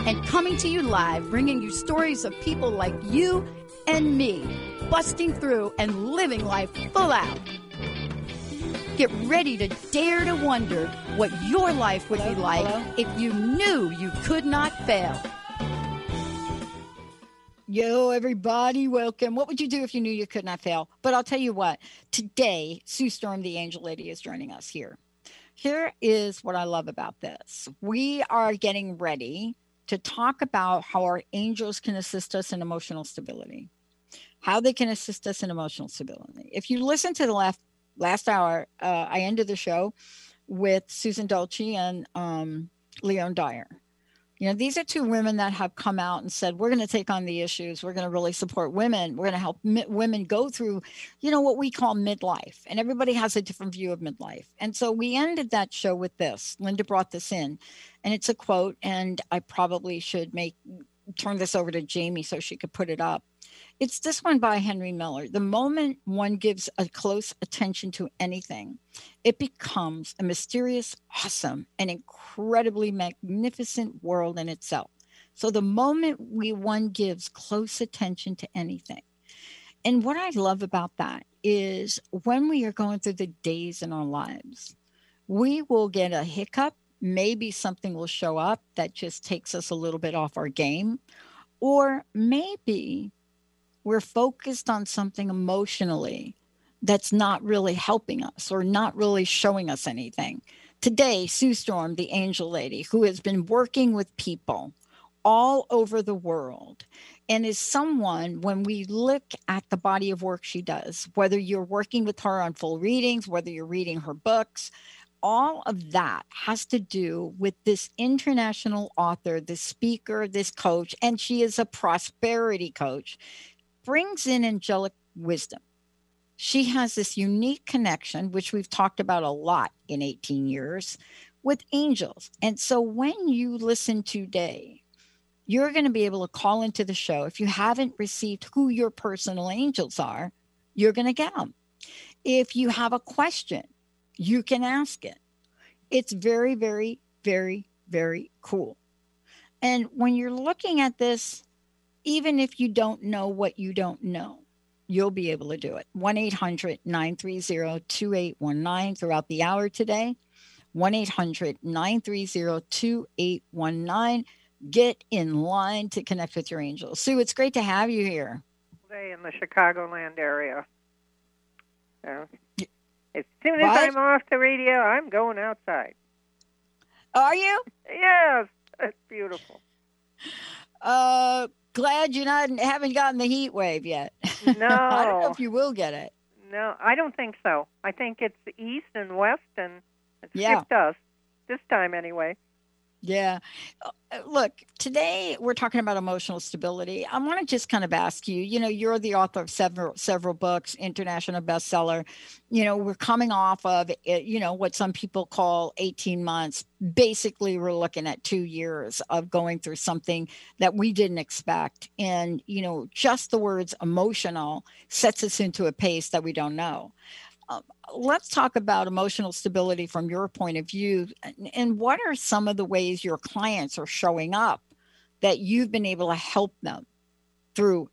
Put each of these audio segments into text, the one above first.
and coming to you live, bringing you stories of people like you and me, busting through and living life full out. Get ready to dare to wonder what your life would be like if you knew you could not fail. Yo, everybody, welcome. What would you do if you knew you could not fail? But I'll tell you what, today, Sue Storm, the angel lady, is joining us here. Here is what I love about this. We are getting ready to talk about how our angels can assist us in emotional stability, how they can assist us in emotional stability. If you listen to the last last hour, uh, I ended the show with Susan Dolce and um, Leon Dyer. You know, these are two women that have come out and said, we're going to take on the issues. We're going to really support women. We're going to help mi- women go through, you know, what we call midlife. And everybody has a different view of midlife. And so we ended that show with this. Linda brought this in, and it's a quote. And I probably should make turn this over to Jamie so she could put it up. It's this one by Henry Miller. The moment one gives a close attention to anything, it becomes a mysterious, awesome, and incredibly magnificent world in itself. So the moment we one gives close attention to anything. And what I love about that is when we are going through the days in our lives, we will get a hiccup. Maybe something will show up that just takes us a little bit off our game. Or maybe we're focused on something emotionally that's not really helping us or not really showing us anything. Today, Sue Storm, the angel lady, who has been working with people all over the world and is someone when we look at the body of work she does, whether you're working with her on full readings, whether you're reading her books, all of that has to do with this international author, this speaker, this coach, and she is a prosperity coach brings in angelic wisdom. She has this unique connection, which we've talked about a lot in 18 years, with angels. And so when you listen today, you're going to be able to call into the show. If you haven't received who your personal angels are, you're going to get them. If you have a question, you can ask it. It's very, very, very, very cool. And when you're looking at this, even if you don't know what you don't know, you'll be able to do it. 1 800 930 2819 throughout the hour today. 1 800 930 2819. Get in line to connect with your angels. Sue, it's great to have you here. Today in the Chicagoland area. So, as soon as what? I'm off the radio, I'm going outside. Are you? Yes, it's beautiful. Uh, glad you're not haven't gotten the heat wave yet. No, I don't know if you will get it. No, I don't think so. I think it's east and west, and it yeah. skipped us this time anyway. Yeah. Uh, look, today we're talking about emotional stability. I want to just kind of ask you, you know, you're the author of several several books, international bestseller. You know, we're coming off of eh, you know what some people call 18 months. Basically, we're looking at 2 years of going through something that we didn't expect. And, you know, just the words emotional sets us into a pace that we don't know. Um, let's talk about emotional stability from your point of view. And what are some of the ways your clients are showing up that you've been able to help them through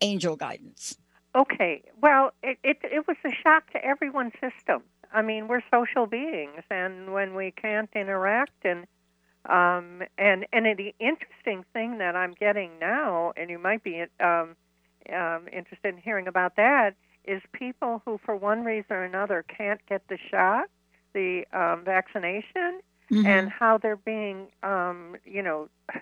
angel guidance? Okay. Well, it, it, it was a shock to everyone's system. I mean, we're social beings, and when we can't interact and um, and and the interesting thing that I'm getting now, and you might be um, um, interested in hearing about that, is people who, for one reason or another, can't get the shot, the um, vaccination, mm-hmm. and how they're being, um, you know,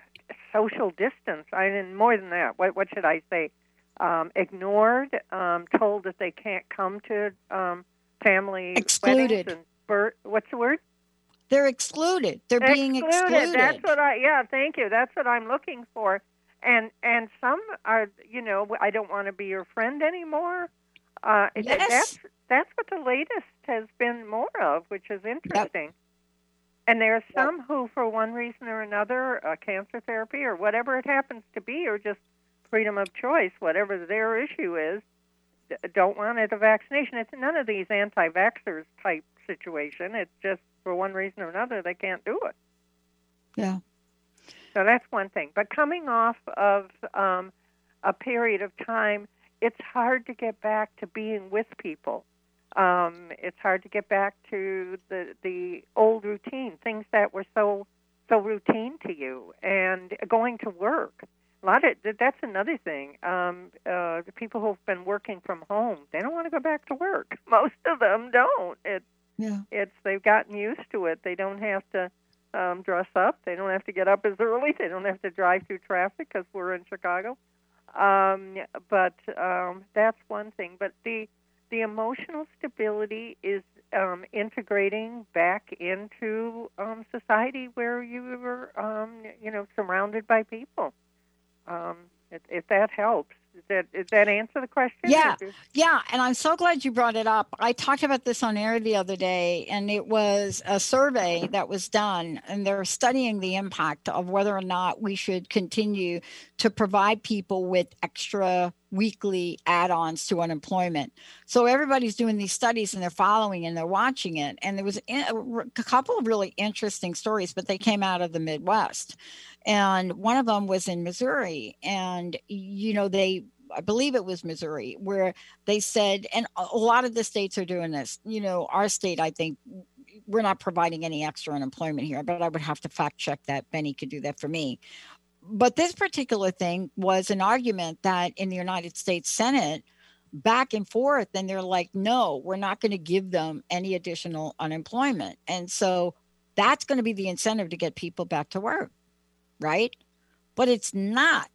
social distance. I mean, more than that. What, what should I say? Um, ignored, um, told that they can't come to um, family excluded. and birth. What's the word? They're excluded. They're excluded. being excluded. That's what I. Yeah, thank you. That's what I'm looking for. and and some are you know I don't want to be your friend anymore. Uh, Yes. That's that's what the latest has been more of, which is interesting. Yep. And there are some who, for one reason or another, uh, cancer therapy or whatever it happens to be, or just freedom of choice, whatever their issue is, d- don't want it a vaccination. It's none of these anti-vaxxers type situation. It's just for one reason or another they can't do it. Yeah. So that's one thing. But coming off of um, a period of time, it's hard to get back to being with people. Um, it's hard to get back to the the old routine, things that were so so routine to you, and going to work. A lot of that's another thing. Um, uh, the people who've been working from home, they don't want to go back to work. Most of them don't. It Yeah. it's they've gotten used to it. They don't have to um, dress up. They don't have to get up as early. They don't have to drive through traffic because we're in Chicago. Um, but um, that's one thing. But the the emotional stability is um, integrating back into um, society where you were, um, you know, surrounded by people. Um, if, if that helps, does that that answer the question? Yeah. Yeah, and I'm so glad you brought it up. I talked about this on air the other day, and it was a survey that was done, and they're studying the impact of whether or not we should continue to provide people with extra weekly add-ons to unemployment. So everybody's doing these studies and they're following and they're watching it. And there was a couple of really interesting stories, but they came out of the Midwest. And one of them was in Missouri, and you know they I believe it was Missouri, where they said, and a lot of the states are doing this. You know, our state, I think, we're not providing any extra unemployment here, but I would have to fact check that. Benny could do that for me. But this particular thing was an argument that in the United States Senate, back and forth, and they're like, no, we're not going to give them any additional unemployment. And so that's going to be the incentive to get people back to work, right? But it's not.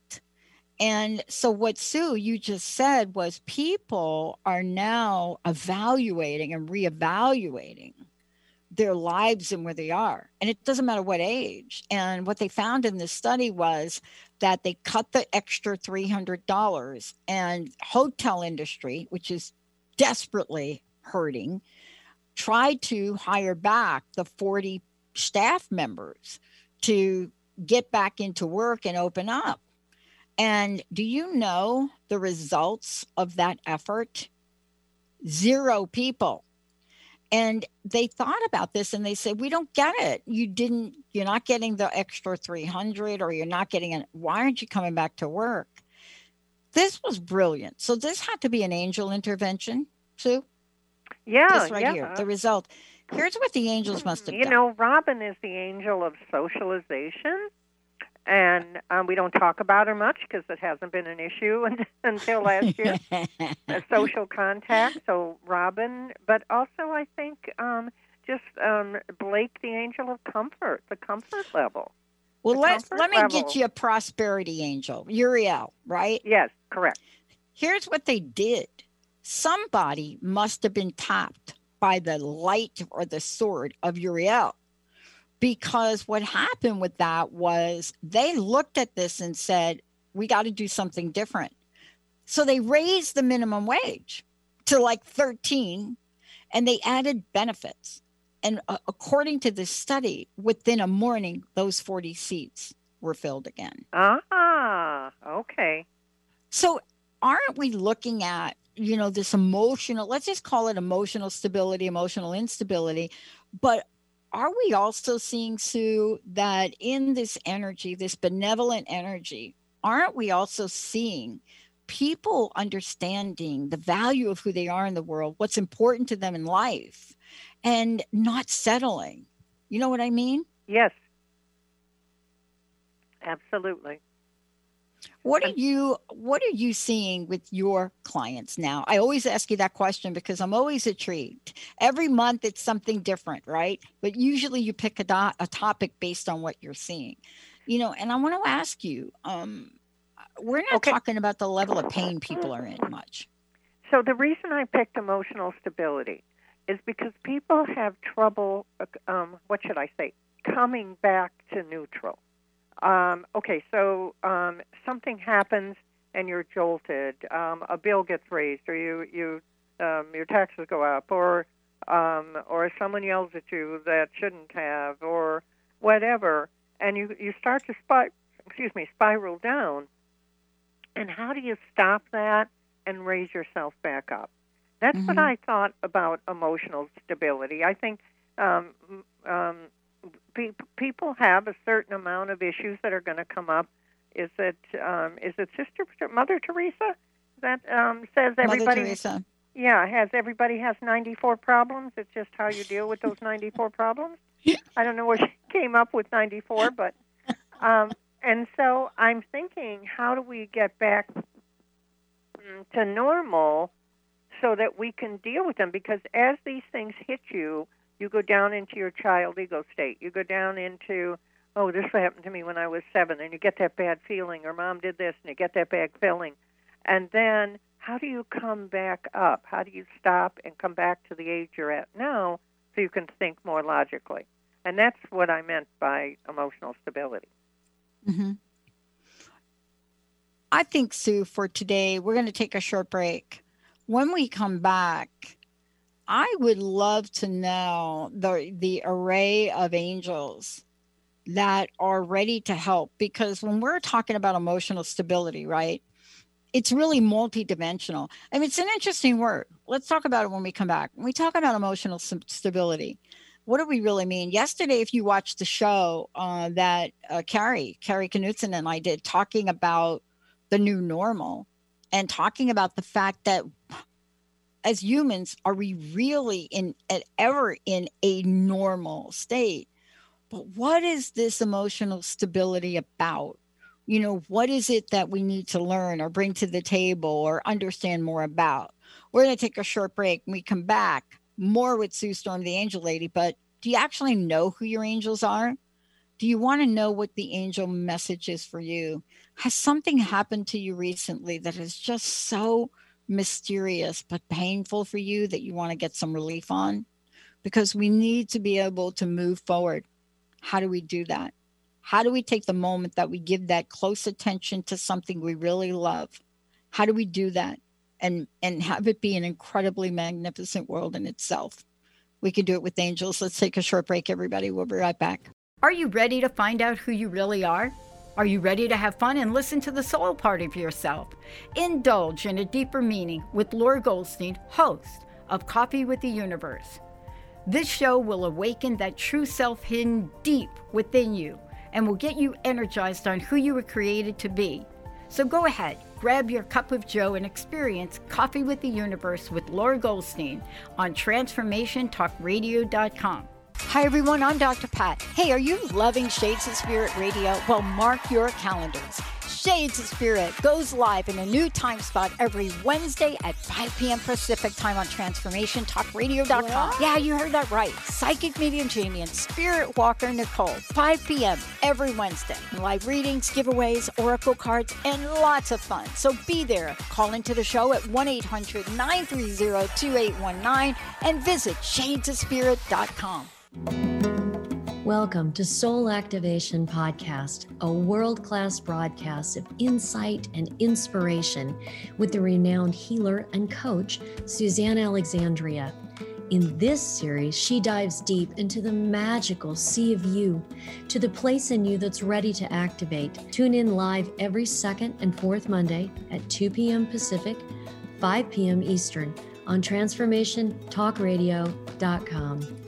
And so, what Sue, you just said was people are now evaluating and reevaluating their lives and where they are. And it doesn't matter what age. And what they found in this study was that they cut the extra $300 and hotel industry, which is desperately hurting, tried to hire back the 40 staff members to get back into work and open up. And do you know the results of that effort? Zero people. And they thought about this and they said, We don't get it. You didn't, you're not getting the extra 300 or you're not getting it. Why aren't you coming back to work? This was brilliant. So this had to be an angel intervention, Sue. yeah, This right yeah. here, the result. Here's what the angels must have you done. know, Robin is the angel of socialization, and um, we don't talk about her much because it hasn't been an issue until last year. social contact. So Robin, but also I think um, just um, Blake, the angel of comfort, the comfort level. well, the let's let me level. get you a prosperity angel, Uriel, right? Yes, correct. Here's what they did. Somebody must have been tapped by the light or the sword of Uriel. Because what happened with that was they looked at this and said, we got to do something different. So they raised the minimum wage to like 13 and they added benefits. And uh, according to this study, within a morning, those 40 seats were filled again. Ah, okay. So aren't we looking at, you know, this emotional, let's just call it emotional stability, emotional instability, but are we also seeing, Sue, that in this energy, this benevolent energy, aren't we also seeing people understanding the value of who they are in the world, what's important to them in life, and not settling? You know what I mean? Yes. Absolutely. What are you what are you seeing with your clients now? I always ask you that question because I'm always intrigued. Every month it's something different, right? But usually you pick a, do- a topic based on what you're seeing. You know, and I want to ask you um we're not Okay. talking about the level of pain people are in much. So the reason I picked emotional stability is because people have trouble. uh, Um, what should I say? Coming back to neutral. Um, okay, so um, something happens and you're jolted. Um, a bill gets raised, or you you um, your taxes go up, or um, or someone yells at you that shouldn't have, or whatever, and you you start to spy, excuse me, spiral down. And how do you stop that and raise yourself back up? That's Mhm. what I thought about emotional stability. I think um, um, pe- people have a certain amount of issues that are going to come up. Is it um, is it Sister Mother Teresa that um, says Mother everybody? Teresa. Yeah, has everybody has 94 problems. It's just how you deal with those 94 problems. I don't know where she came up with 94, but um, and so I'm thinking, how do we get back to normal so that we can deal with them? Because as these things hit you, you go down into your child ego state. You go down into, oh, this happened to me when I was seven, and you get that bad feeling, or mom did this, and you get that bad feeling, and then how do you come back up? How do you stop and come back to the age you're at now so you can think more logically? And that's what I meant by emotional stability. hmm I think, Sue, for today, we're going to take a short break. When we come back, I would love to know the the array of angels that are ready to help because when we're talking about emotional stability, right? It's really multidimensional. I mean, it's an interesting word. Let's talk about it when we come back. When we talk about emotional stability, what do we really mean? Yesterday, if you watched the show uh, that uh, Carrie, Carrie Knutson and I did, talking about the new normal and talking about the fact that as humans, are we really in ever in a normal state? But what is this emotional stability about? You know, what is it that we need to learn or bring to the table or understand more about? We're going to take a short break. When we come back, more with Sue Storm, the angel lady. But do you actually know who your angels are? Do you want to know what the angel message is for you? Has something happened to you recently that is just so mysterious but painful for you that you want to get some relief on? Because we need to be able to move forward. How do we do that? How do we take the moment that we give that close attention to something we really love? How do we do that and and have it be an incredibly magnificent world in itself? We can do it with angels. Let's take a short break, everybody. We'll be right back. Are you ready to find out who you really are? Are you ready to have fun and listen to the soul part of yourself? Indulge in a deeper meaning with Laura Goldstein, host of Coffee with the Universe. This show will awaken that true self hidden deep within you and will get you energized on who you were created to be. So go ahead, grab your cup of joe and experience Coffee with the Universe with Laura Goldstein on transformationtalkradio.com. Hi everyone, I'm Dr. Pat. Hey, are you loving Shades of Spirit Radio? Well, mark your calendars. Shades of Spirit goes live in a new time spot every Wednesday at 5 p.m. Pacific time on TransformationTalkRadio.com. Yeah, you heard that right. Psychic medium Jamie and Spirit Walker Nicole, 5 p.m. every Wednesday. Live readings, giveaways, oracle cards, and lots of fun. So be there. Call into the show at 1 800 930 2819 and visit shadesofspirit.com. Welcome to Soul Activation Podcast, a world class broadcast of insight and inspiration with the renowned healer and coach, Suzanne Alexandria. In this series, she dives deep into the magical sea of you, to the place in you that's ready to activate. Tune in live every second and fourth Monday at 2 p.m. Pacific, 5 p.m. Eastern on TransformationTalkRadio.com.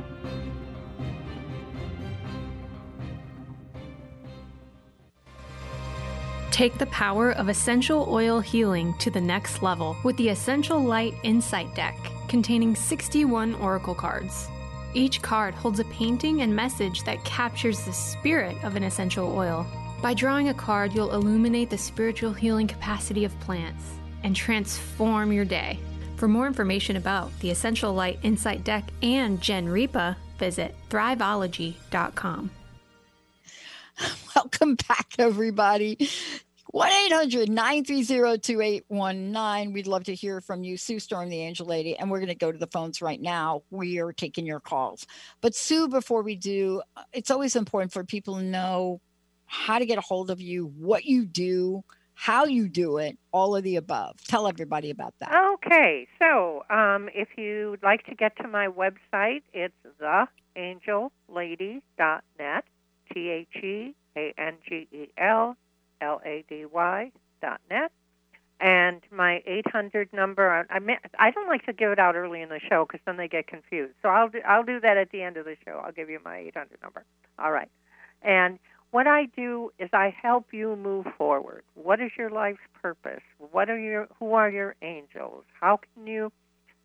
Take the power of essential oil healing to the next level with the Essential Light Insight Deck, containing 61 oracle cards. Each card holds a painting and message that captures the spirit of an essential oil. By drawing a card, you'll illuminate the spiritual healing capacity of plants and transform your day. For more information about the Essential Light Insight Deck and Genrepa, visit thriveology.com. Welcome back, everybody. 1 800 930 2819. We'd love to hear from you, Sue Storm, the Angel Lady. And we're going to go to the phones right now. We are taking your calls. But, Sue, before we do, it's always important for people to know how to get a hold of you, what you do, how you do it, all of the above. Tell everybody about that. Okay, so um, if you'd like to get to my website, it's theangellady.net, T H E A N G E L L A D Y dot net. And my 800 number, I I don't like to give it out early in the show because then they get confused. So I'll do, I'll do that at the end of the show. I'll give you my 800 number. All right. And what I do is I help you move forward. What is your life's purpose? What are your who are your angels? How can you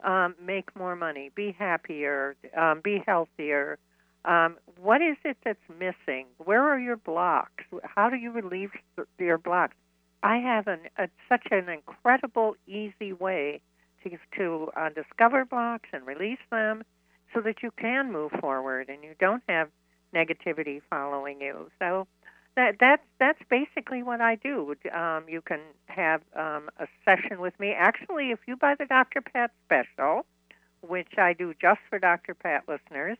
um, make more money, be happier, um, be healthier? Um, what is it that's missing? Where are your blocks? How do you relieve your blocks? I have an, a, such an incredible, easy way to to uh, discover blocks and release them, so that you can move forward and you don't have negativity following you. So that that's that's basically what I do. Um, you can have um, a session with me. Actually, if you buy the Dr. Pat special, which I do just for Dr. Pat listeners,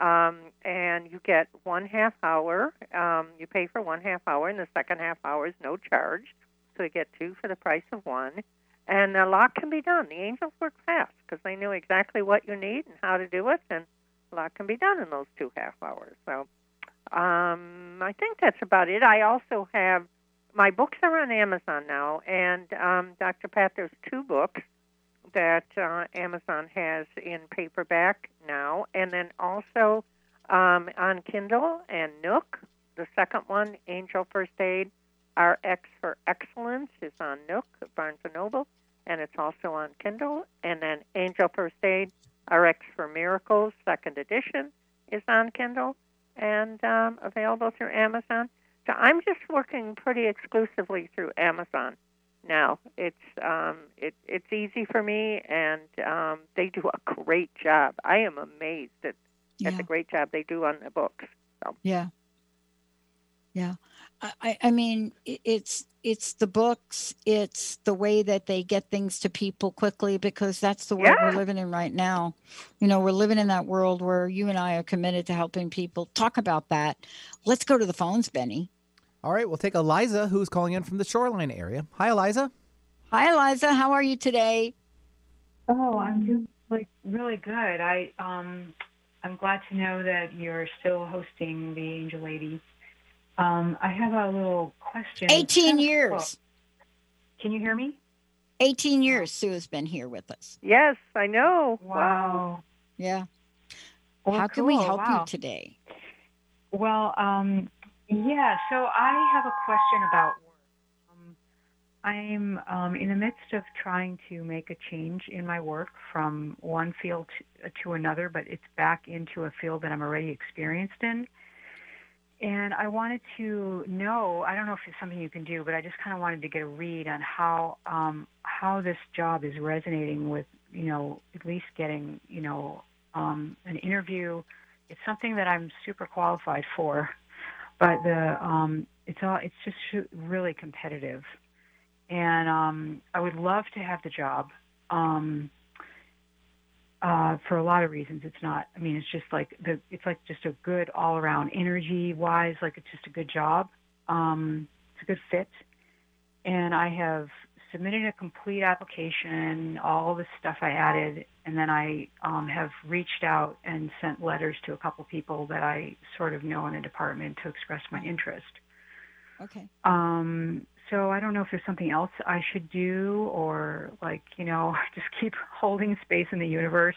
um, and you get one half hour. Um, you pay for one half hour, and the second half hour is no charge. So you get two for the price of one. And a lot can be done. The angels work fast because they know exactly what you need and how to do it, and a lot can be done in those two half hours. So um, I think that's about it. I also have my books are on Amazon now, and um, Dr. Pat, there's two books that uh, Amazon has in paperback now, and then also um, on Kindle and Nook. The second one, Angel First Aid, RX for Excellence, is on Nook, Barnes and Noble, and it's also on Kindle. And then Angel First Aid, RX for Miracles, second edition, is on Kindle and um, available through Amazon. So I'm just working pretty exclusively through Amazon now. It's um, it, it's easy for me, and um, they do a great job. I am amazed at, yeah. a great job they do on the books. So. Yeah, yeah. I, I mean, it's it's the books, it's the way that they get things to people quickly because that's the world yeah. we're living in right now. You know, we're living in that world where you and I are committed to helping people. Talk about that. Let's go to the phones, Benny. All right, we'll take Eliza, who's calling in from the shoreline area. Hi, Eliza. Hi, Eliza. How are you today? Oh, I'm just like really good. I um, I'm glad to know that you're still hosting the Angel Lady. Um, I have a little question. 18 years. Can you hear me? 18 years Sue has been here with us. Yes, I know. Wow. wow. Yeah. Well, How can we help wow. you today? Well, um, yeah, so I have a question about work. I'm um, in the midst of trying to make a change in my work from one field to, to another, but it's back into a field that I'm already experienced in. And I wanted to know, I don't know if it's something you can do, but I just kind of wanted to get a read on how um, how this job is resonating with, you know, at least getting, you know, um, an interview. It's something that I'm super qualified for but the um, it's all it's just really competitive, and um, I would love to have the job. Um, uh, for a lot of reasons, it's not. I mean, it's just like the it's like just a good all around energy wise, like it's just a good job. Um, it's a good fit, and I have submitted a complete application, all the stuff I added, and then I um, have reached out and sent letters to a couple people that I sort of know in the department to express my interest. Okay. Um, so I don't know if there's something else I should do or like, you know, just keep holding space in the universe.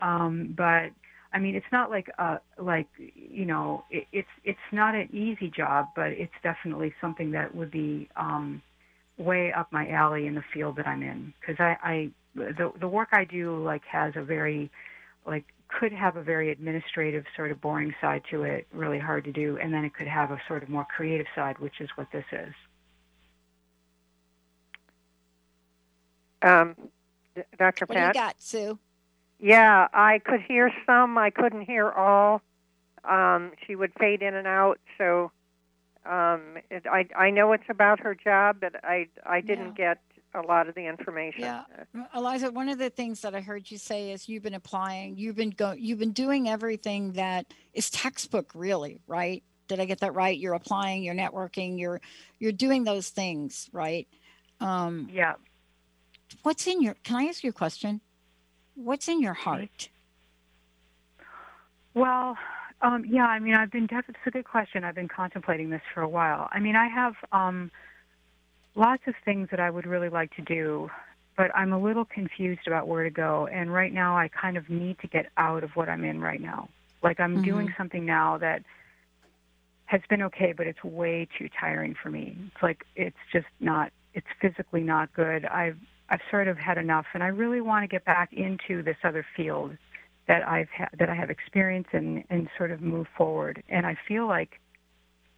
Um, but I mean, it's not like uh like you know, it, it's it's not an easy job, but it's definitely something that would be um, way up my alley in the field that I'm in because I, I the the work I do like has a very like could have a very administrative sort of boring side to it, really hard to do, and then it could have a sort of more creative side, which is what this is. Um, Dr. What Pat? do you got, Sue? Yeah, I could hear some. I couldn't hear all. Um, she would fade in and out. So um, it, I I know it's about her job, but I I didn't get a lot of the information. Yeah, Eliza. One of the things that I heard you say is you've been applying. You've been go. You've been doing everything that is textbook, really, right? Did I get that right? You're applying. You're networking. You're you're doing those things, right? Um, yeah. What's in your? Can I ask you a question? What's in your heart? Well, um, yeah, I mean, I've been, it's a good question. I've been contemplating this for a while. I mean, I have um, lots of things that I would really like to do, but I'm a little confused about where to go. And right now, I kind of need to get out of what I'm in right now. Like, I'm Mhm. doing something now that has been okay, but it's way too tiring for me. It's like, it's just not, it's physically not good. I've, I've sort of had enough, and I really want to get back into this other field that I've ha- that I have experience in and sort of move forward. And I feel like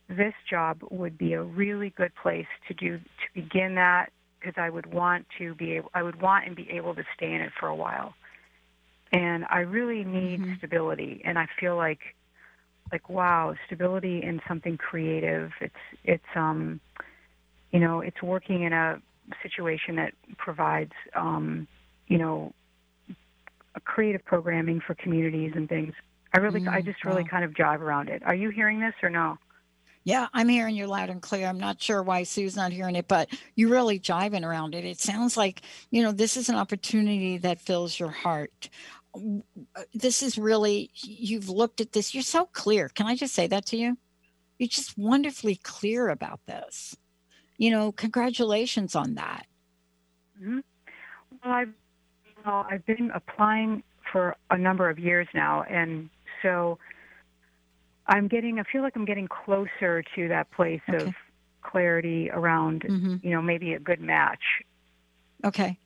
this job would be a really good place to do to begin that because I would want to be able I would want and be able to stay in it for a while. And I really need stability and I feel like like wow, stability in something creative. It's it's um you know, it's working in a situation that provides um you know a creative programming for communities and things. I really I Mm, just really wow. kind of jive around it. Are you hearing this or no? Yeah, I'm hearing you loud and clear. I'm not sure why Sue's not hearing it, but you're really jiving around it. It sounds like, you know, this is an opportunity that fills your heart. Uh, This is really, you've looked at this. You're so clear. Can I just say that to you? You're just wonderfully clear about this. You know, congratulations on that. hmm Well, I've, you know, I've been applying for a number of years now, and so I'm getting. I feel like I'm getting closer to that place of clarity around, you know, maybe a good match. Okay.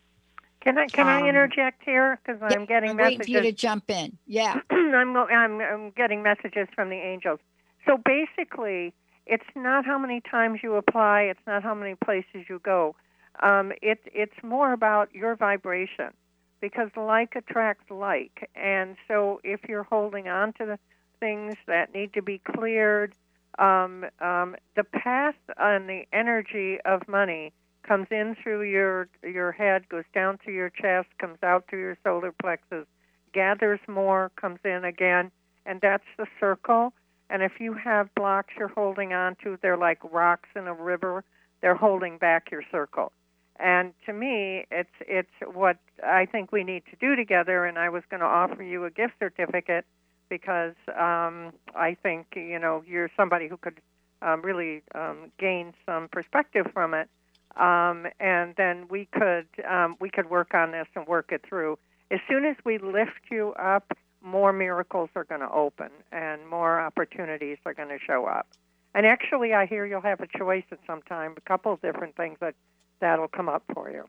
Can I can I Um, interject here because I'm getting I'm waiting for you to jump in. Yeah. I'm, I'm I'm getting messages from the angels. So basically, it's not how many times you apply. It's not how many places you go. Um, it it's more about your vibration because like attracts like, and so if you're holding on to the things that need to be cleared, um, um, the path and the energy of money comes in through your your head, goes down through your chest, comes out through your solar plexus, gathers more, comes in again, and that's the circle. And if you have blocks you're holding on to, they're like rocks in a river. They're holding back your circle. And to me, it's it's what I think we need to do together. And I was going to offer you a gift certificate because um, I think you know you're somebody who could um, really um, gain some perspective from it. Um, and then we could um, we could work on this and work it through. As soon as we lift you up, more miracles are going to open and more opportunities are going to show up. And actually, I hear you'll have a choice at some time, a couple of different things that that'll come up for you.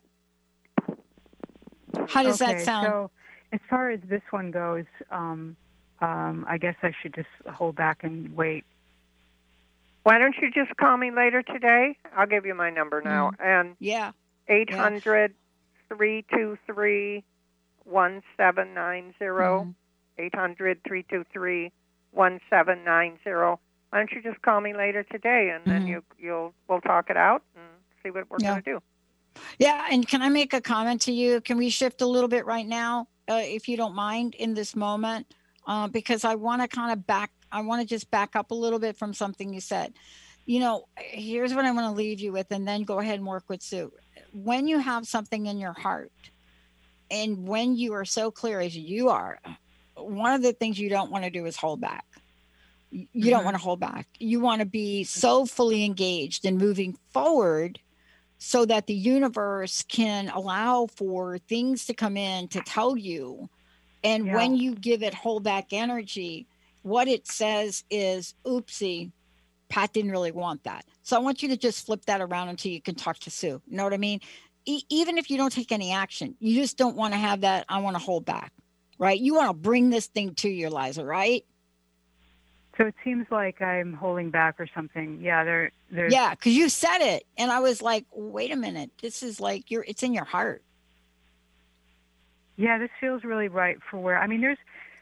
How does that Okay, sound? So, as far as this one goes, um, um, I guess I should just hold back and wait. Why don't you just call me later today? I'll give you my number now. And yeah. 800 323 1790. 800 323 1790. Why don't you just call me later today and then Mhm. you you'll we'll talk it out and see what we're Yeah. going to do. Yeah, and can I make a comment to you? Can we shift a little bit right now, uh, if you don't mind, in this moment? Uh, because I want to kind of back, I want to just back up a little bit from something you said. You know, here's what I want to leave you with, and then go ahead and work with Sue. When you have something in your heart, and when you are so clear as you are, one of the things you don't want to do is hold back. You mm-hmm. don't want to hold back. You want to be so fully engaged and moving forward so that the universe can allow for things to come in to tell you. And yeah. when you give it hold back energy, what it says is, oopsie, Pat didn't really want that. So I want you to just flip that around until you can talk to Sue. You know what I mean? E- even if you don't take any action, you just don't want to have that. I want to hold back, right? You want to bring this thing to your Liza, right? So it seems like I'm holding back or something. Yeah, there, there. Yeah, because you said it, and I was like, "Wait a minute, this is like you're. It's in your heart." Yeah, this feels really right for where. I mean, there's,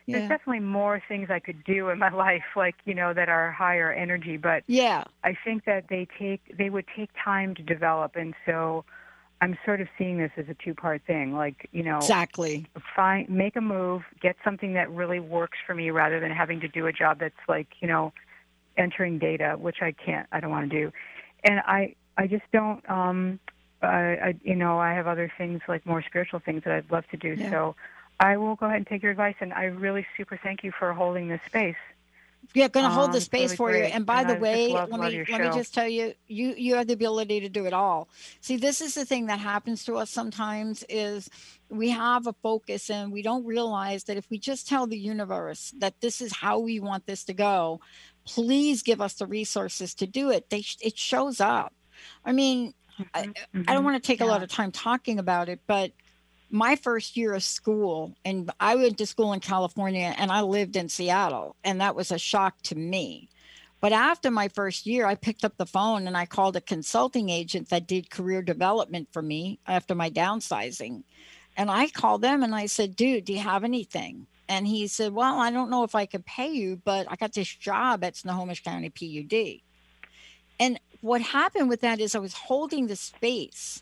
yeah. there's definitely more things I could do in my life, like you know, that are higher energy. But yeah, I think that they take they would take time to develop, and so I'm sort of seeing this as a two part thing. Like, you know, exactly. Find, make a move, get something that really works for me rather than having to do a job that's like, you know, entering data, which I can't, I don't want to do. And I, I just don't, um, I, I, you know, I have other things like more spiritual things that I'd love to do. Yeah. So I will go ahead and take your advice. And I really super thank you for holding this space yeah going to hold the um, space really for great. you and by and the I way love, let love me let me just tell you you you have the ability to do it all see this is the thing that happens to us sometimes is we have a focus and we don't realize that if we just tell the universe that this is how we want this to go please give us the resources to do it they it shows up i mean mm-hmm. I, mm-hmm. I don't want to take yeah. a lot of time talking about it but my first year of school, and I went to school in California and I lived in Seattle, and that was a shock to me. But after my first year, I picked up the phone and I called a consulting agent that did career development for me after my downsizing. And I called them and I said, dude, do you have anything? And he said, well, I don't know if I could pay you, but I got this job at Snohomish County PUD. And what happened with that is I was holding the space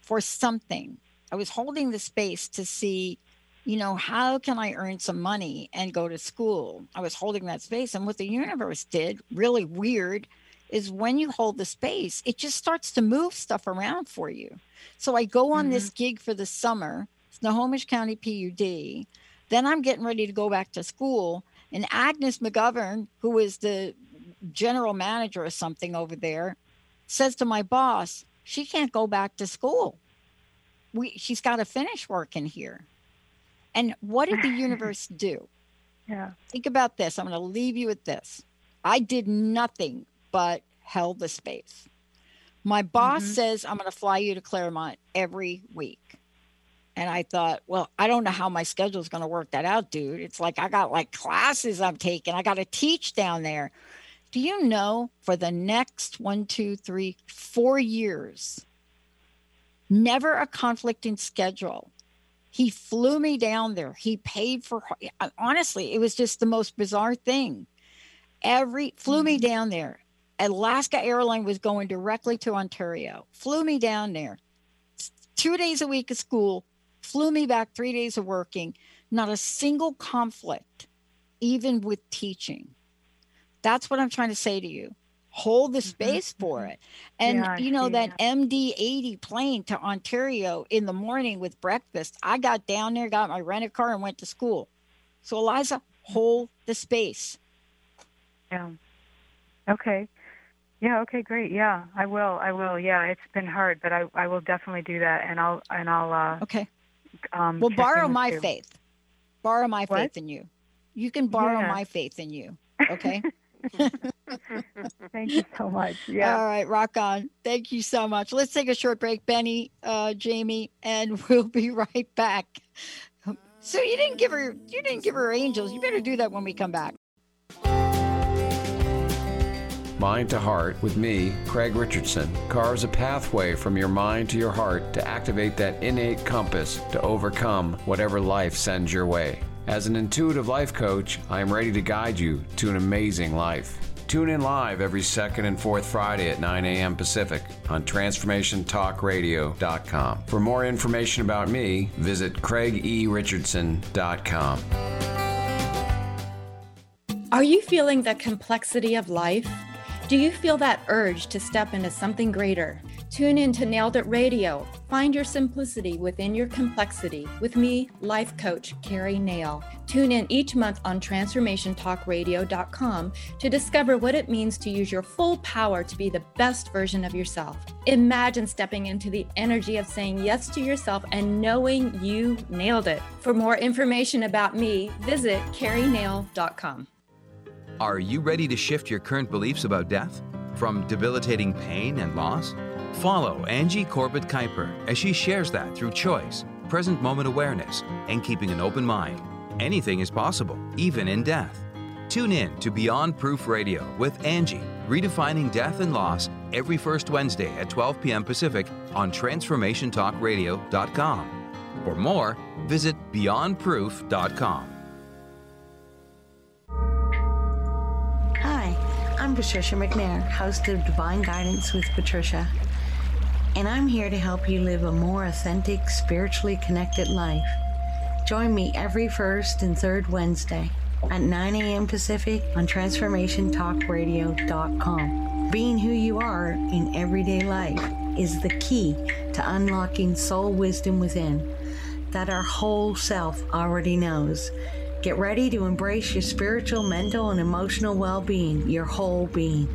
for something I was holding the space to see, you know, how can I earn some money and go to school? I was holding that space. And what the universe did, really weird, is when you hold the space, it just starts to move stuff around for you. So I go on mm-hmm. this gig for the summer, Snohomish County PUD. Then I'm getting ready to go back to school. And Agnes McGovern, who is the general manager or something over there, says to my boss, she can't go back to school we she's got to finish working here. And what did the universe do? Yeah. Think about this. I'm going to leave you with this. I did nothing but held the space. My boss mm-hmm. says I'm going to fly you to Claremont every week. And I thought, well, I don't know how my schedule is going to work that out, dude. It's like I got like classes I'm taking. I got to teach down there. Do you know for the next one, two, three, four years, never a conflicting schedule. He flew me down there. He paid for honestly, it was just the most bizarre thing. Every flew me mm-hmm. down there. Alaska Airline was going directly to Ontario. Flew me down there. 2 days a week of school, flew me back 3 days of working. Not a single conflict even with teaching. That's what I'm trying to say to you hold the mm-hmm, space mm-hmm. for it. And yeah, you know that, MD 80 plane to Ontario in the morning with breakfast. I got down there, got my rented car, and went to school. So Eliza, hold the space. Yeah. Okay. Yeah. Okay. Great. Yeah, I will. I will. Yeah, it's been hard, but I I will definitely do that, and I'll and I'll. uh Okay. Um, well, borrow my you. faith. Borrow my what? faith in you. You can borrow yeah. my faith in you. Okay. Thank you so much. Yeah. All right, rock on. Thank you so much. Let's take a short break, Benny, uh, Jamie, and we'll be right back. So you didn't give her you didn't give her angels. You better do that when we come back. Mind to Heart with me, Craig Richardson, carves a pathway from your mind to your heart to activate that innate compass to overcome whatever life sends your way. As an intuitive life coach, I am ready to guide you to an amazing life. Tune in live every second and fourth Friday at 9 a.m. Pacific on TransformationTalkRadio.com. For more information about me, visit CraigERichardson.com. Are you feeling the complexity of life? Do you feel that urge to step into something greater? Tune in to Nailed It Radio. Find your simplicity within your complexity with me, life coach Carrie Nail. Tune in each month on transformationtalkradio.com to discover what it means to use your full power to be the best version of yourself. Imagine stepping into the energy of saying yes to yourself and knowing you nailed it. For more information about me, visit carrienail.com. Are you ready to shift your current beliefs about death? From debilitating pain and loss? Follow Angie Corbett Kuiper as she shares that through choice, present moment awareness, and keeping an open mind. Anything is possible, even in death. Tune in to Beyond Proof Radio with Angie, redefining death and loss every first Wednesday at 12 p.m. Pacific on TransformationTalkRadio.com. For more, visit BeyondProof.com. Hi, I'm Patricia McNair, host of Divine Guidance with Patricia, and I'm here to help you live a more authentic, spiritually connected life. Join me every first and third Wednesday at 9 a.m. Pacific on TransformationTalkRadio.com. Being who you are in everyday life is the key to unlocking soul wisdom within that our whole self already knows. Get ready to embrace your spiritual, mental, and emotional well being, your whole being.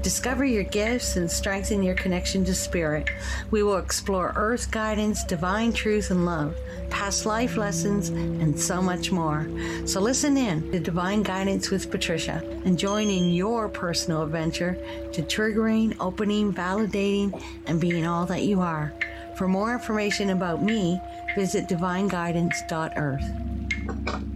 Discover your gifts and strengthen your connection to spirit. We will explore earth guidance, divine truth, and love, past life lessons, and so much more. So listen in to Divine Guidance with Patricia and join in your personal adventure to triggering, opening, validating, and being all that you are. For more information about me, visit divineguidance.earth.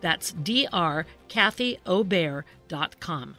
That's drkathyobear.com.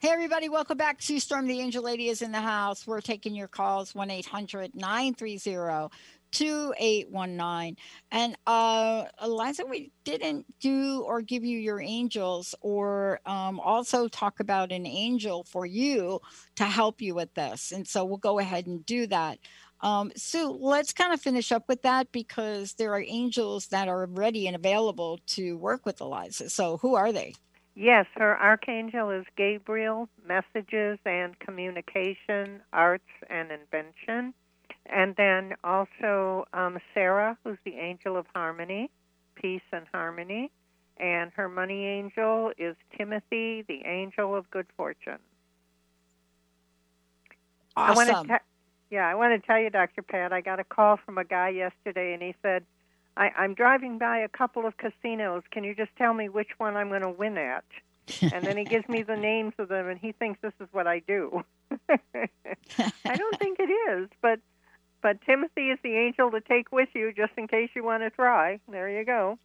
Hey, everybody, welcome back. Sue Storm, the Angel Lady, is in the house. We're taking your calls 1 800 930 2819. And uh, Eliza, we didn't do or give you your angels or um, also talk about an angel for you to help you with this. And so we'll go ahead and do that. Um, Sue, let's kind of finish up with that because there are angels that are ready and available to work with Eliza. So, who are they? Yes, her archangel is Gabriel, messages and communication, arts and invention. And then also um, Sarah, who's the angel of harmony, peace and harmony. And her money angel is Timothy, the angel of good fortune. Awesome. I want to yeah, I want to tell you, Dr. Pat, I got a call from a guy yesterday, and he said, I, I'm driving by a couple of casinos. Can you just tell me which one I'm going to win at? and then he gives me the names of them, and he thinks this is what I do. I don't think it is, but but Timothy is the angel to take with you just in case you want to try. There you go.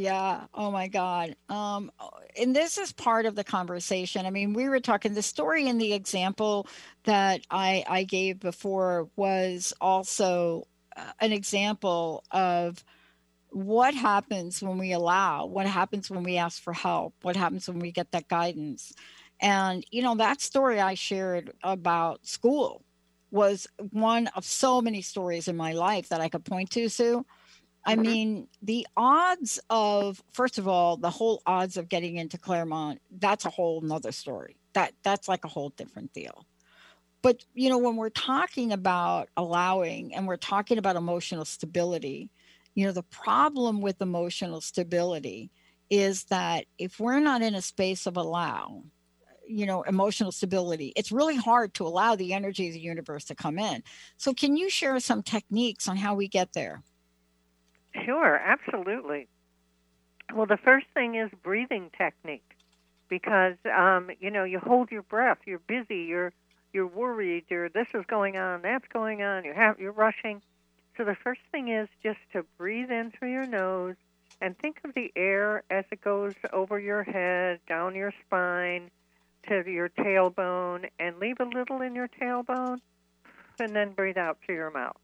Yeah. Oh my God. Um, and this is part of the conversation. I mean, we were talking the story and the example that I I gave before was also uh, an example of what happens when we allow, what happens when we ask for help, what happens when we get that guidance. And you know, that story I shared about school was one of so many stories in my life that I could point to, Sue I mm-hmm. mean, the odds of first of all, the whole odds of getting into Claremont, that's a whole nother story. That that's like a whole different deal. But you know, when we're talking about allowing and we're talking about emotional stability, you know, the problem with emotional stability is that if we're not in a space of allow, you know, emotional stability, it's really hard to allow the energy of the universe to come in. So can you share some techniques on how we get there? Sure, absolutely. Well, the first thing is breathing technique, because um, you know you hold your breath. You're busy. You're you're worried. You're this is going on. That's going on. You have you're rushing. So the first thing is just to breathe in through your nose and think of the air as it goes over your head, down your spine, to your tailbone and leave a little in your tailbone, and then breathe out through your mouth.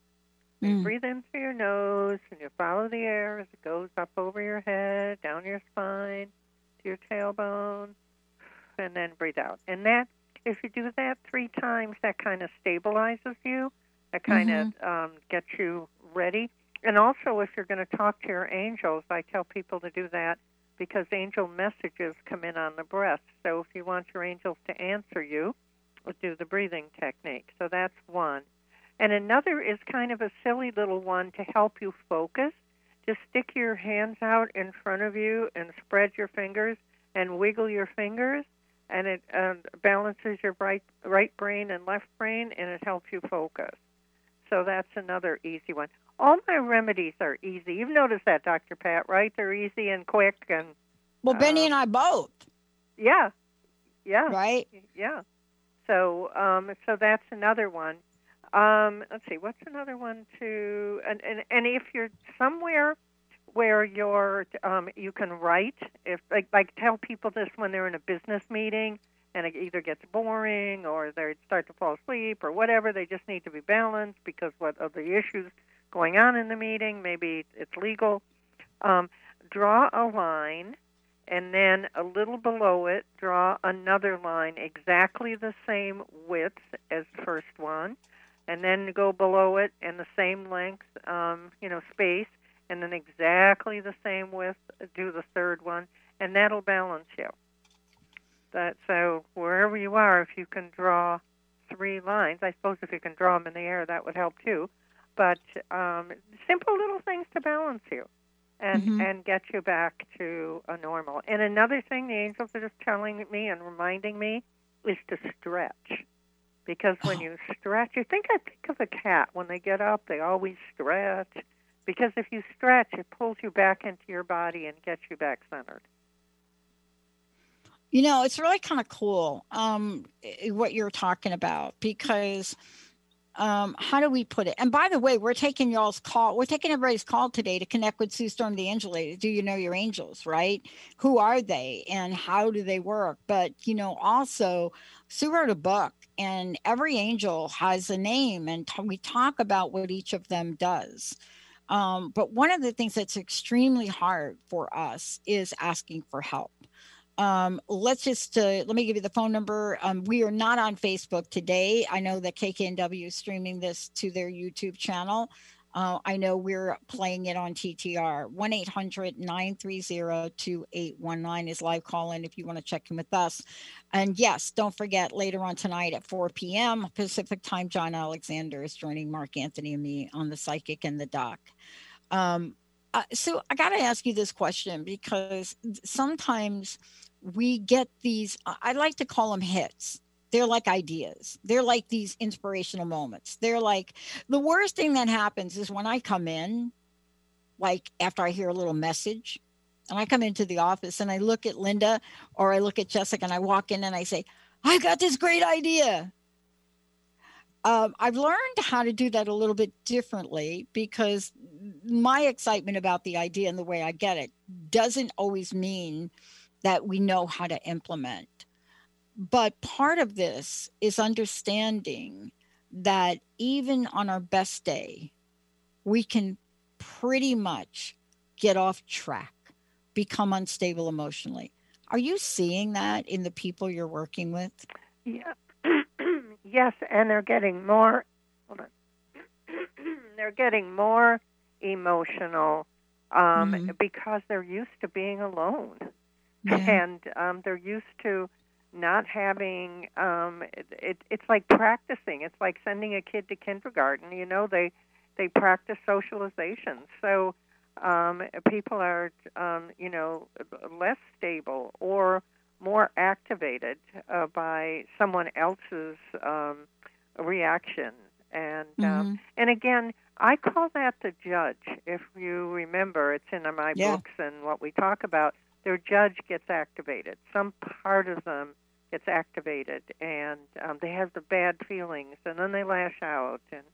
You Mm. breathe in through your nose, and you follow the air as it goes up over your head, down your spine, to your tailbone, and then breathe out. And that, if you do that three times, that kind of stabilizes you. That kind of um, gets you ready. And also, if you're going to talk to your angels, I tell people to do that because angel messages come in on the breath. So if you want your angels to answer you, do the breathing technique. So that's one. And another is kind of a silly little one to help you focus. Just stick your hands out in front of you and spread your fingers and wiggle your fingers, and it um, balances your right right brain and left brain, and it helps you focus. So that's another easy one. All my remedies are easy. You've noticed that, Dr. Pat, right? They're easy and quick and Well, Benny uh, and I both. yeah, yeah, right. Yeah. So, um, so that's another one. Um, let's see, what's another one to? And and and if you're somewhere where you're, um, you can write. If like like tell people this when they're in a business meeting and it either gets boring or they start to fall asleep or whatever. They just need to be balanced because what of the issues going on in the meeting? Maybe it's legal. Um, draw a line and then a little below it, draw another line exactly the same width as the first one, and then go below it and the same length, um, you know, space, and then exactly the same width, do the third one, and that'll balance you. That so wherever you are, if you can draw three lines, I suppose if you can draw them in the air, that would help too. But um, simple little things to balance you and Mhm. and get you back to a normal. And another thing the angels are just telling me and reminding me is to stretch. Because when you stretch, you think I think of a cat when they get up, they always stretch. Because if you stretch, it pulls you back into your body and gets you back centered. You know, it's really kind of cool um, what you're talking about because um, how do we put it? And by the way, we're taking y'all's call. We're taking everybody's call today to connect with Sue Storm, the angel lady. Do you know your angels, right? Who are they and how do they work? But, you know, also, Sue wrote a book and every angel has a name and t- we talk about what each of them does. Um, but one of the things that's extremely hard for us is asking for help. Um let's just uh, let me give you the phone number. Um we are not on facebook today. I know that kknw is streaming this to their youtube channel uh, i know we're playing it on ttr 1-800-930-2819 is live call in if you want to check in with us. And yes don't forget later on tonight at 4 p.m pacific time john alexander is joining mark anthony and me on the psychic and the doc. Um uh, so I got to ask you this question because sometimes we get these, I like to call them hits. They're like ideas. They're like these inspirational moments. They're like the worst thing that happens is when I come in, like after I hear a little message, and I come into the office and I look at Linda or I look at Jessica and I walk in and I say, I got this great idea um, I've learned how to do that a little bit differently because my excitement about the idea and the way I get it doesn't always mean that we know how to implement. But part of this is understanding that even on our best day, we can pretty much get off track, become unstable emotionally. Are you seeing that in the people you're working with? Yeah. yes, and they're getting more. Hold on. they're getting more emotional um, Mhm. because they're used to being alone, Yeah. and um, they're used to not having. Um, it, it, it's like practicing. It's like sending a kid to kindergarten. You know, they they practice socialization. So um, people are, um, you know, less stable or more activated uh, by someone else's um, reaction. And um, Mhm. and again, I call that the judge. If you remember, it's in my Yeah. books and what we talk about. Their judge gets activated. Some part of them gets activated, and um, they have the bad feelings, and then they lash out. And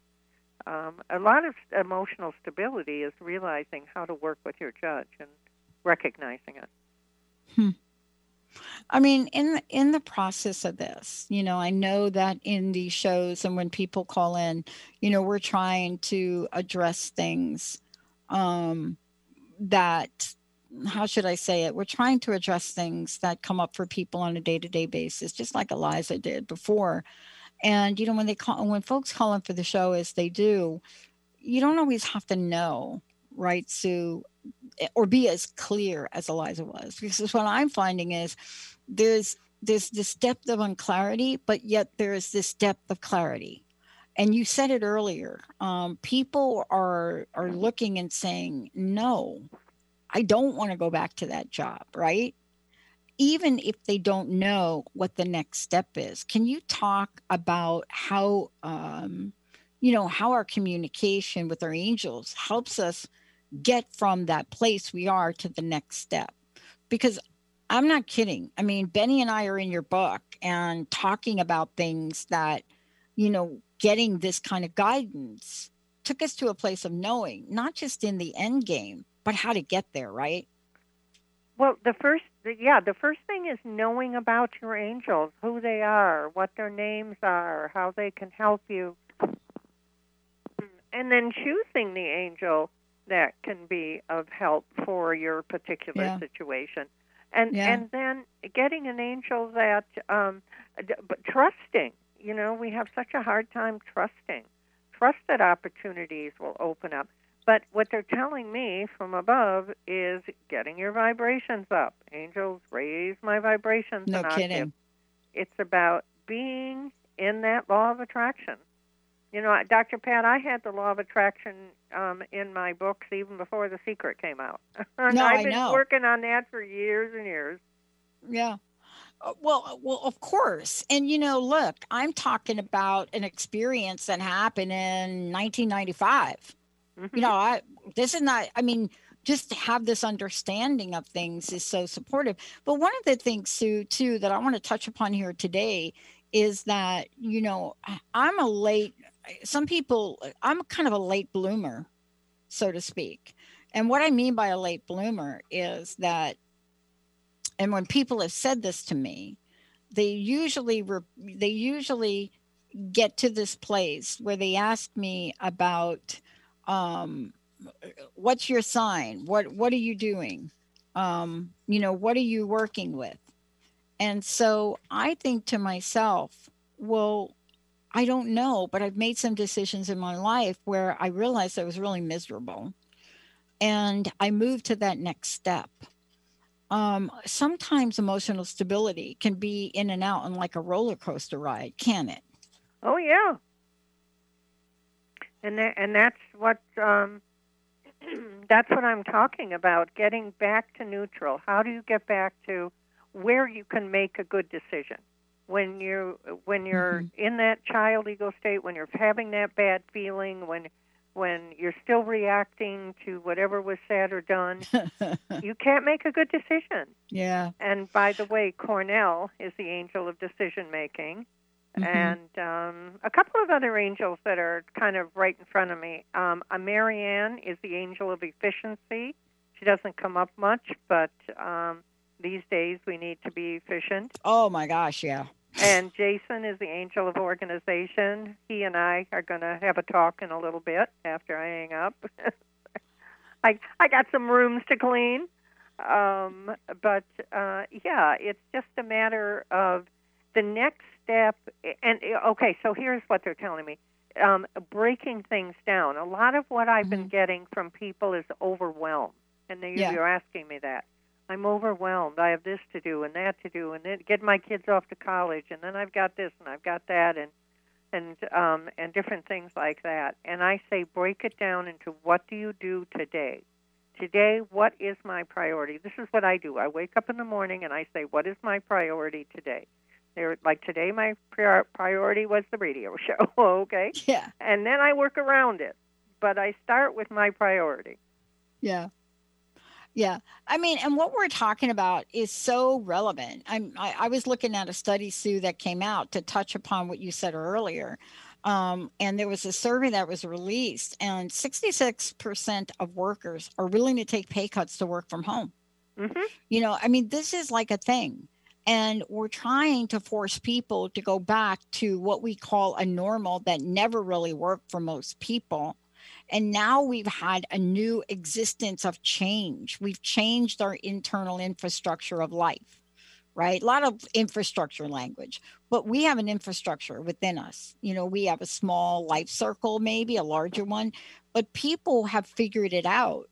um, a lot of emotional stability is realizing how to work with your judge and recognizing it. Hmm. I mean, in the, in the process of this, you know, I know that in these shows and when people call in, you know, we're trying to address things um, that, how should I say it? We're trying to address things that come up for people on a day to day basis, just like Eliza did before. And you know, when they call, when folks call in for the show, as they do, you don't always have to know, right, Sue, eh, or be as clear as Eliza was. Because what I'm finding is there's there's this depth of unclarity, but yet there is this depth of clarity. And you said it earlier. Um, people are are looking and saying, "No, I don't want to go back to that job." Right? Even if they don't know what the next step is, can you talk about how um, you know how our communication with our angels helps us get from that place we are to the next step? Because I'm not kidding. I mean, Benny and I are in your book and talking about things that, you know, getting this kind of guidance took us to a place of knowing, not just in the end game, but how to get there, right? Well, the first, yeah, the first thing is knowing about your angels, who they are, what their names are, how they can help you, and then choosing the angel that can be of help for your particular Yeah. situation and Yeah. and then getting an angel that um but trusting you know we have such a hard time trusting trust that opportunities will open up but what they're telling me from above is getting your vibrations up angels raise my vibrations No octave. kidding. it's about being in that law of attraction you know dr pat i had the law of attraction um, in my books even before the secret came out and No, i've I been know. working on that for years and years Yeah. Uh, Well, well, of course. And you know, look, I'm talking about an experience that happened in 1995. Mm-hmm. You know, I this is not. I mean, just to have this understanding of things is so supportive. But one of the things, Sue, too, that I want to touch upon here today is that you know I'm a late. Some people, I'm kind of a late bloomer, so to speak. And what I mean by a late bloomer is that and when people have said this to me they usually they usually get to this place where they ask me about um what's your sign? What what are you doing? Um you know what are you working with? And so i think to myself well i don't know but i've made some decisions in my life where i realized i was really miserable. And i moved to that next step. Um, sometimes emotional stability can be in and out and like a roller coaster ride, can it? Oh yeah, and that, and that's what um, that's what I'm talking about. Getting back to neutral. How do you get back to where you can make a good decision when you when you're in that child ego state, when you're having that bad feeling, when when you're still reacting to whatever was said or done, you can't make a good decision. Yeah. And by the way, Cornell is the angel of decision making. Mhm. And um, a couple of other angels that are kind of right in front of me. Um, Marianne is the angel of efficiency. She doesn't come up much, but um, these days we need to be efficient. Oh my gosh, yeah. And Jason is the angel of organization. He and I are going to have a talk in a little bit after I hang up. I I got some rooms to clean. Um, but uh, yeah, it's just a matter of the next step. And okay, so here's what they're telling me: um, breaking things down. A lot of what I've been getting from people is overwhelm, and they, Yeah. you're asking me that. I'm overwhelmed. I have this to do and that to do, and then get my kids off to college, and then I've got this and I've got that, and and um, and different things like that. And I say, break it down into what do you do today? Today, what is my priority? This is what I do. I wake up in the morning and I say, what is my priority today? There, like today, my prior- priority was the radio show. okay. Yeah. And then I work around it, but I start with my priority. Yeah. Yeah. I mean, and what we're talking about is so relevant. I'm, I, I was looking at a study, Sue, that came out to touch upon what you said earlier. Um, and there was a survey that was released, and 66% of workers are willing to take pay cuts to work from home. Mm-hmm. You know, I mean, this is like a thing. And we're trying to force people to go back to what we call a normal that never really worked for most people. And now we've had a new existence of change. We've changed our internal infrastructure of life, right? A lot of infrastructure language, but we have an infrastructure within us. You know, we have a small life circle, maybe a larger one, but people have figured it out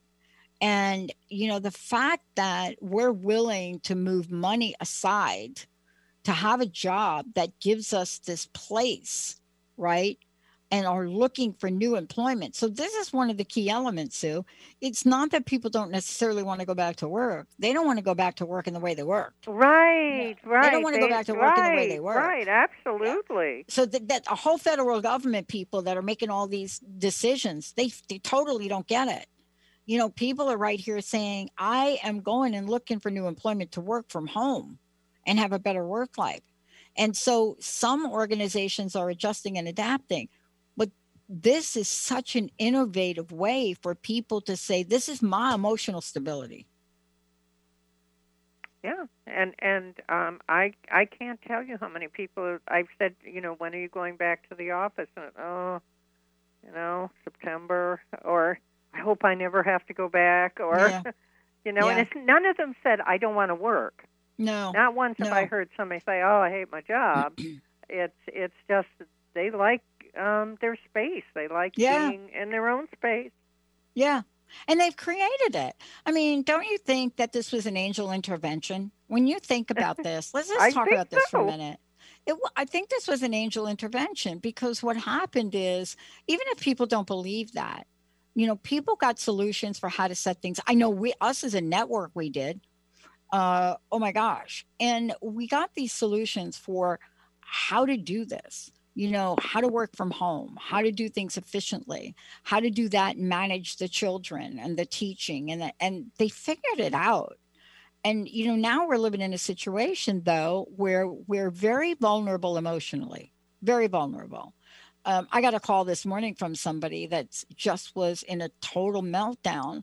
and, you know, the fact that we're willing to move money aside to have a job that gives us this place, right? And are looking for new employment. So, this is one of the key elements, Sue. It's not that people don't necessarily want to go back to work. They don't want to go back to work in the way they work. Right, yeah. right. They don't want to go back to work right, in the way they work. Right, absolutely. Yeah. So, that, that a whole federal government people that are making all these decisions, they, they totally don't get it you know, people are right here saying, I am going and looking for new employment to work from home and have a better work life. And so some organizations are adjusting and adapting. But this is such an innovative way for people to say, this is my emotional stability. Yeah, and and um, I I can't tell you how many people I've said, you know, when are you going back to the office? And oh, you know, September or I hope I never have to go back, or yeah. you know, yeah. and it's, none of them said I don't want to work. No, not once no. have I heard somebody say, "Oh, I hate my job." it's it's just they like um, their space. They like yeah. being in their own space. Yeah, and they've created it. I mean, don't you think that this was an angel intervention? When you think about this, let's just talk about this so. for a minute. It, I think this was an angel intervention because what happened is, even if people don't believe that, you know, people got solutions for how to set things. I know we, us as a network, we did. Uh, oh my gosh. And we got these solutions for how to do this, you know, how to work from home, how to do things efficiently, how to do that, manage the children and the teaching. And, the, and they figured it out. And, you know, now we're living in a situation, though, where we're very vulnerable emotionally, very vulnerable um, I got a call this morning from somebody that just was in a total meltdown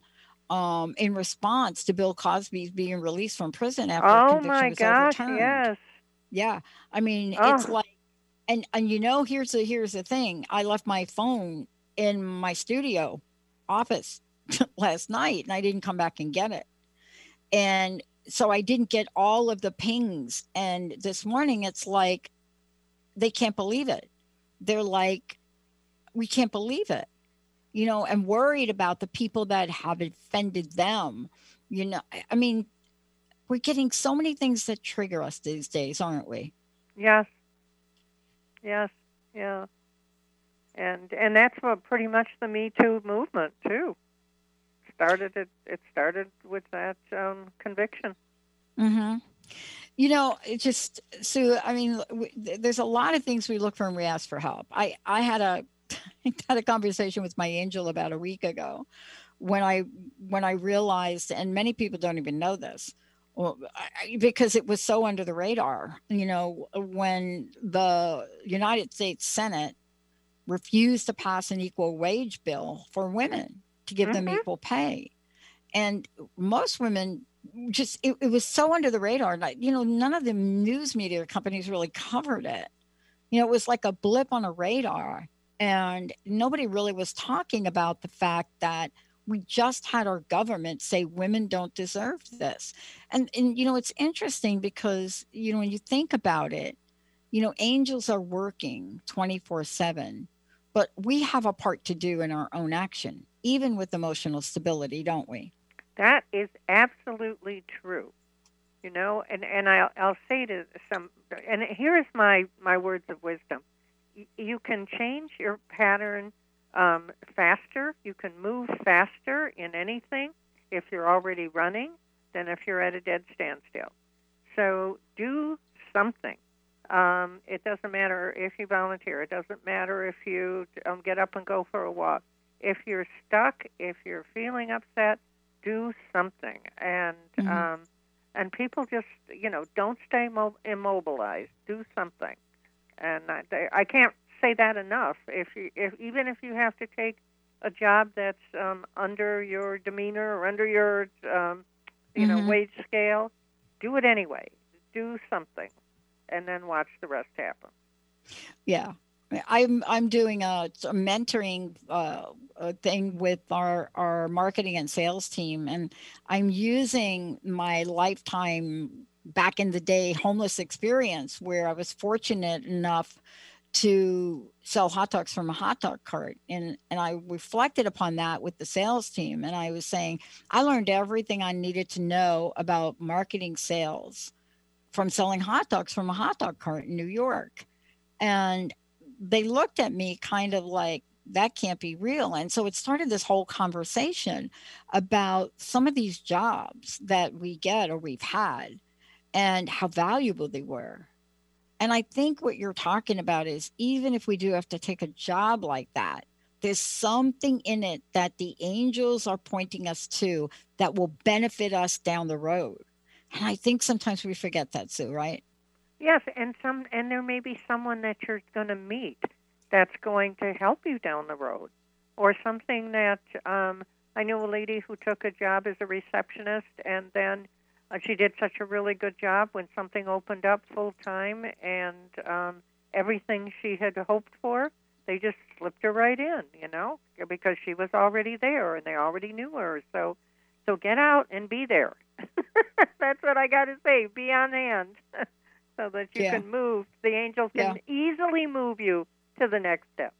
um, in response to Bill Cosby's being released from prison after oh conviction my was gosh, overturned. Yes. Yeah. I mean, oh. it's like, and and you know, here's the here's the thing. I left my phone in my studio office last night, and I didn't come back and get it. And so I didn't get all of the pings. And this morning, it's like they can't believe it they're like, we can't believe it, you know, and worried about the people that have offended them. You know, I mean, we're getting so many things that trigger us these days, aren't we? Yes. Yes. Yeah. And and that's what pretty much the Me Too movement too. Started it. It started with that um, conviction. Mm-hmm you know it just so i mean we, there's a lot of things we look for and we ask for help i i had a had a conversation with my angel about a week ago when i when i realized and many people don't even know this well, I, because it was so under the radar you know when the united states senate refused to pass an equal wage bill for women to give mm-hmm. them equal pay and most women just it, it was so under the radar like you know none of the news media companies really covered it. You know it was like a blip on a radar and nobody really was talking about the fact that we just had our government say women don't deserve this. And and you know it's interesting because you know when you think about it you know angels are working 24 7 but we have a part to do in our own action even with emotional stability don't we that is absolutely true. You know, and and I'll I'll say to some, and here is my my words of wisdom. You can change your pattern um, faster. You can move faster in anything if you're already running than if you're at a dead standstill. So do something. Um, it doesn't matter if you volunteer. It doesn't matter if you um, get up and go for a walk. If you're stuck, if you're feeling upset, do something and mm-hmm. um and people just you know don't stay mo- immobilized do something and I, they, I can't say that enough if you if even if you have to take a job that's um under your demeanor or under your um you mm-hmm. know wage scale do it anyway do something, and then watch the rest happen. Yeah. I'm I'm doing a, a mentoring uh, a thing with our our marketing and sales team, and I'm using my lifetime back in the day homeless experience where I was fortunate enough to sell hot dogs from a hot dog cart and and I reflected upon that with the sales team and I was saying I learned everything I needed to know about marketing sales from selling hot dogs from a hot dog cart in New York. And they looked at me kind of like that can't be real and so it started this whole conversation about some of these jobs that we get or we've had and how valuable they were and I think what you're talking about is even if we do have to take a job like that, there's something in it that the angels are pointing us to that will benefit us down the road. And I think sometimes we forget that, Sue, right? Yes, and some and there may be someone that you're going to meet that's going to help you down the road, or something that um, I knew a lady who took a job as a receptionist, and then uh, she did such a really good job when something opened up full time, and um, everything she had hoped for, they just slipped her right in, you know, because she was already there and they already knew her. So, so get out and be there. That's what I got to say. Be on hand, so that you Yeah. can move. The angels can easily move you to the next step.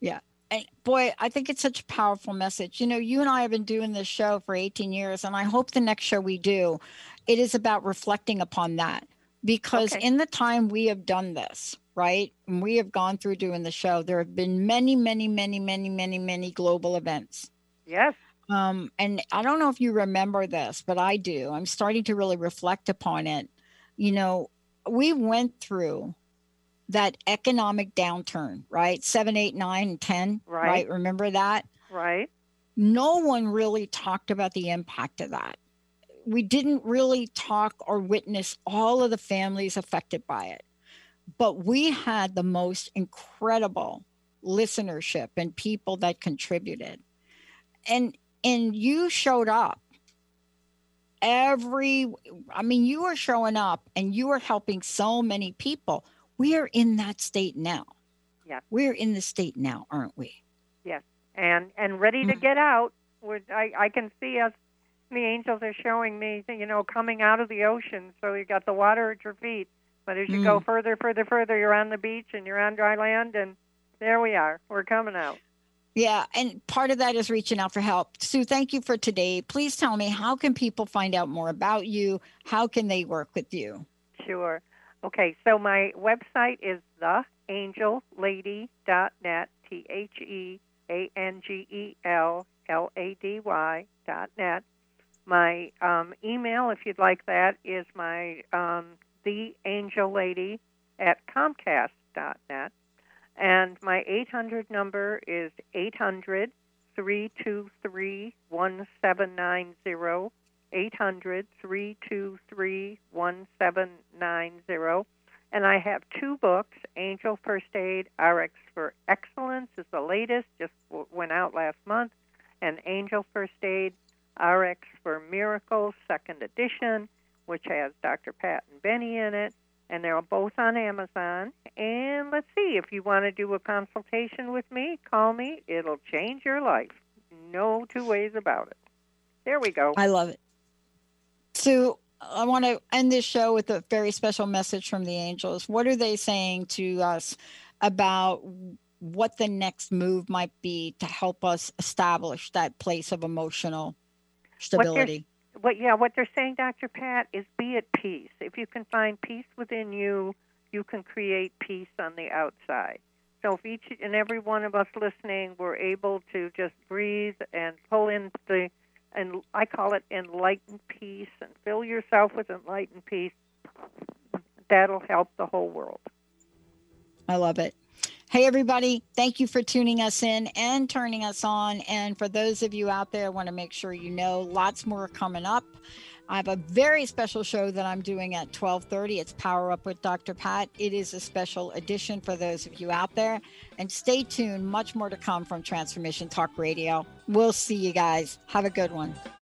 Yeah. And boy, I think it's such a powerful message. You know, you and I have been doing this show for 18 years, and I hope the next show we do, it is about reflecting upon that. Because Okay. in the time we have done this, right, and we have gone through doing the show, there have been many, many, many, many, many, many global events. Yes. Um, and I don't know if you remember this, but I do. I'm starting to really reflect upon it. You know, we went through that economic downturn, right? Seven, eight, nine, and 10, Right. right? Remember that? Right. No one really talked about the impact of that. We didn't really talk or witness all of the families affected by it. But we had the most incredible listenership and people that contributed. And and you showed up every I mean you are showing up and you are helping so many people. We are in that state now. Yeah. We're in the state now, aren't we? Yes, and and ready to get out. We're, I I can see us. The angels are showing me, you know, coming out of the ocean. So you got the water at your feet, but as you go Mm. further, further, further, you're on the beach and you're on dry land, and there we are. We're coming out. Yeah, and part of that is reaching out for help. Sue, thank you for today. Please tell me how can people find out more about you? How can they work with you? Sure. Okay, so my website is theangellady.net, T H E A N G E L L A D Y dot net. My um, email, if you'd like that, is my um, theangellady at comcast dot net. And my 800 number is 800 323 1790. 800 323 1790. And I have two books Angel First Aid RX for Excellence is the latest, just went out last month, and Angel First Aid RX for Miracles, second edition, which has Dr. Pat and Benny in it. And they're both on Amazon. And let's see, if you want to do a consultation with me, call me. It'll change your life. No two ways about it. There we go. I love it. Sue, I want to end this show with a very special message from the angels. What are they saying to us about what the next move might be to help us establish that place of emotional stability? What yeah what they're saying dr pat is be at peace. If you can find peace within you you can create peace on the outside. So if each and every one of us listening were able to just breathe and pull in the and i call it enlightened peace and fill yourself with enlightened peace that'll help the whole world. I love it. Hey, everybody, thank you for tuning us in and turning us on. And for those of you out there, I want to make sure you know lots more coming up. I have a very special show that I'm doing at 12:30. It's Power Up with Dr. Pat. It is a special edition for those of you out there. And stay tuned, much more to come from Transformation Talk Radio. We'll see you guys. Have a good one.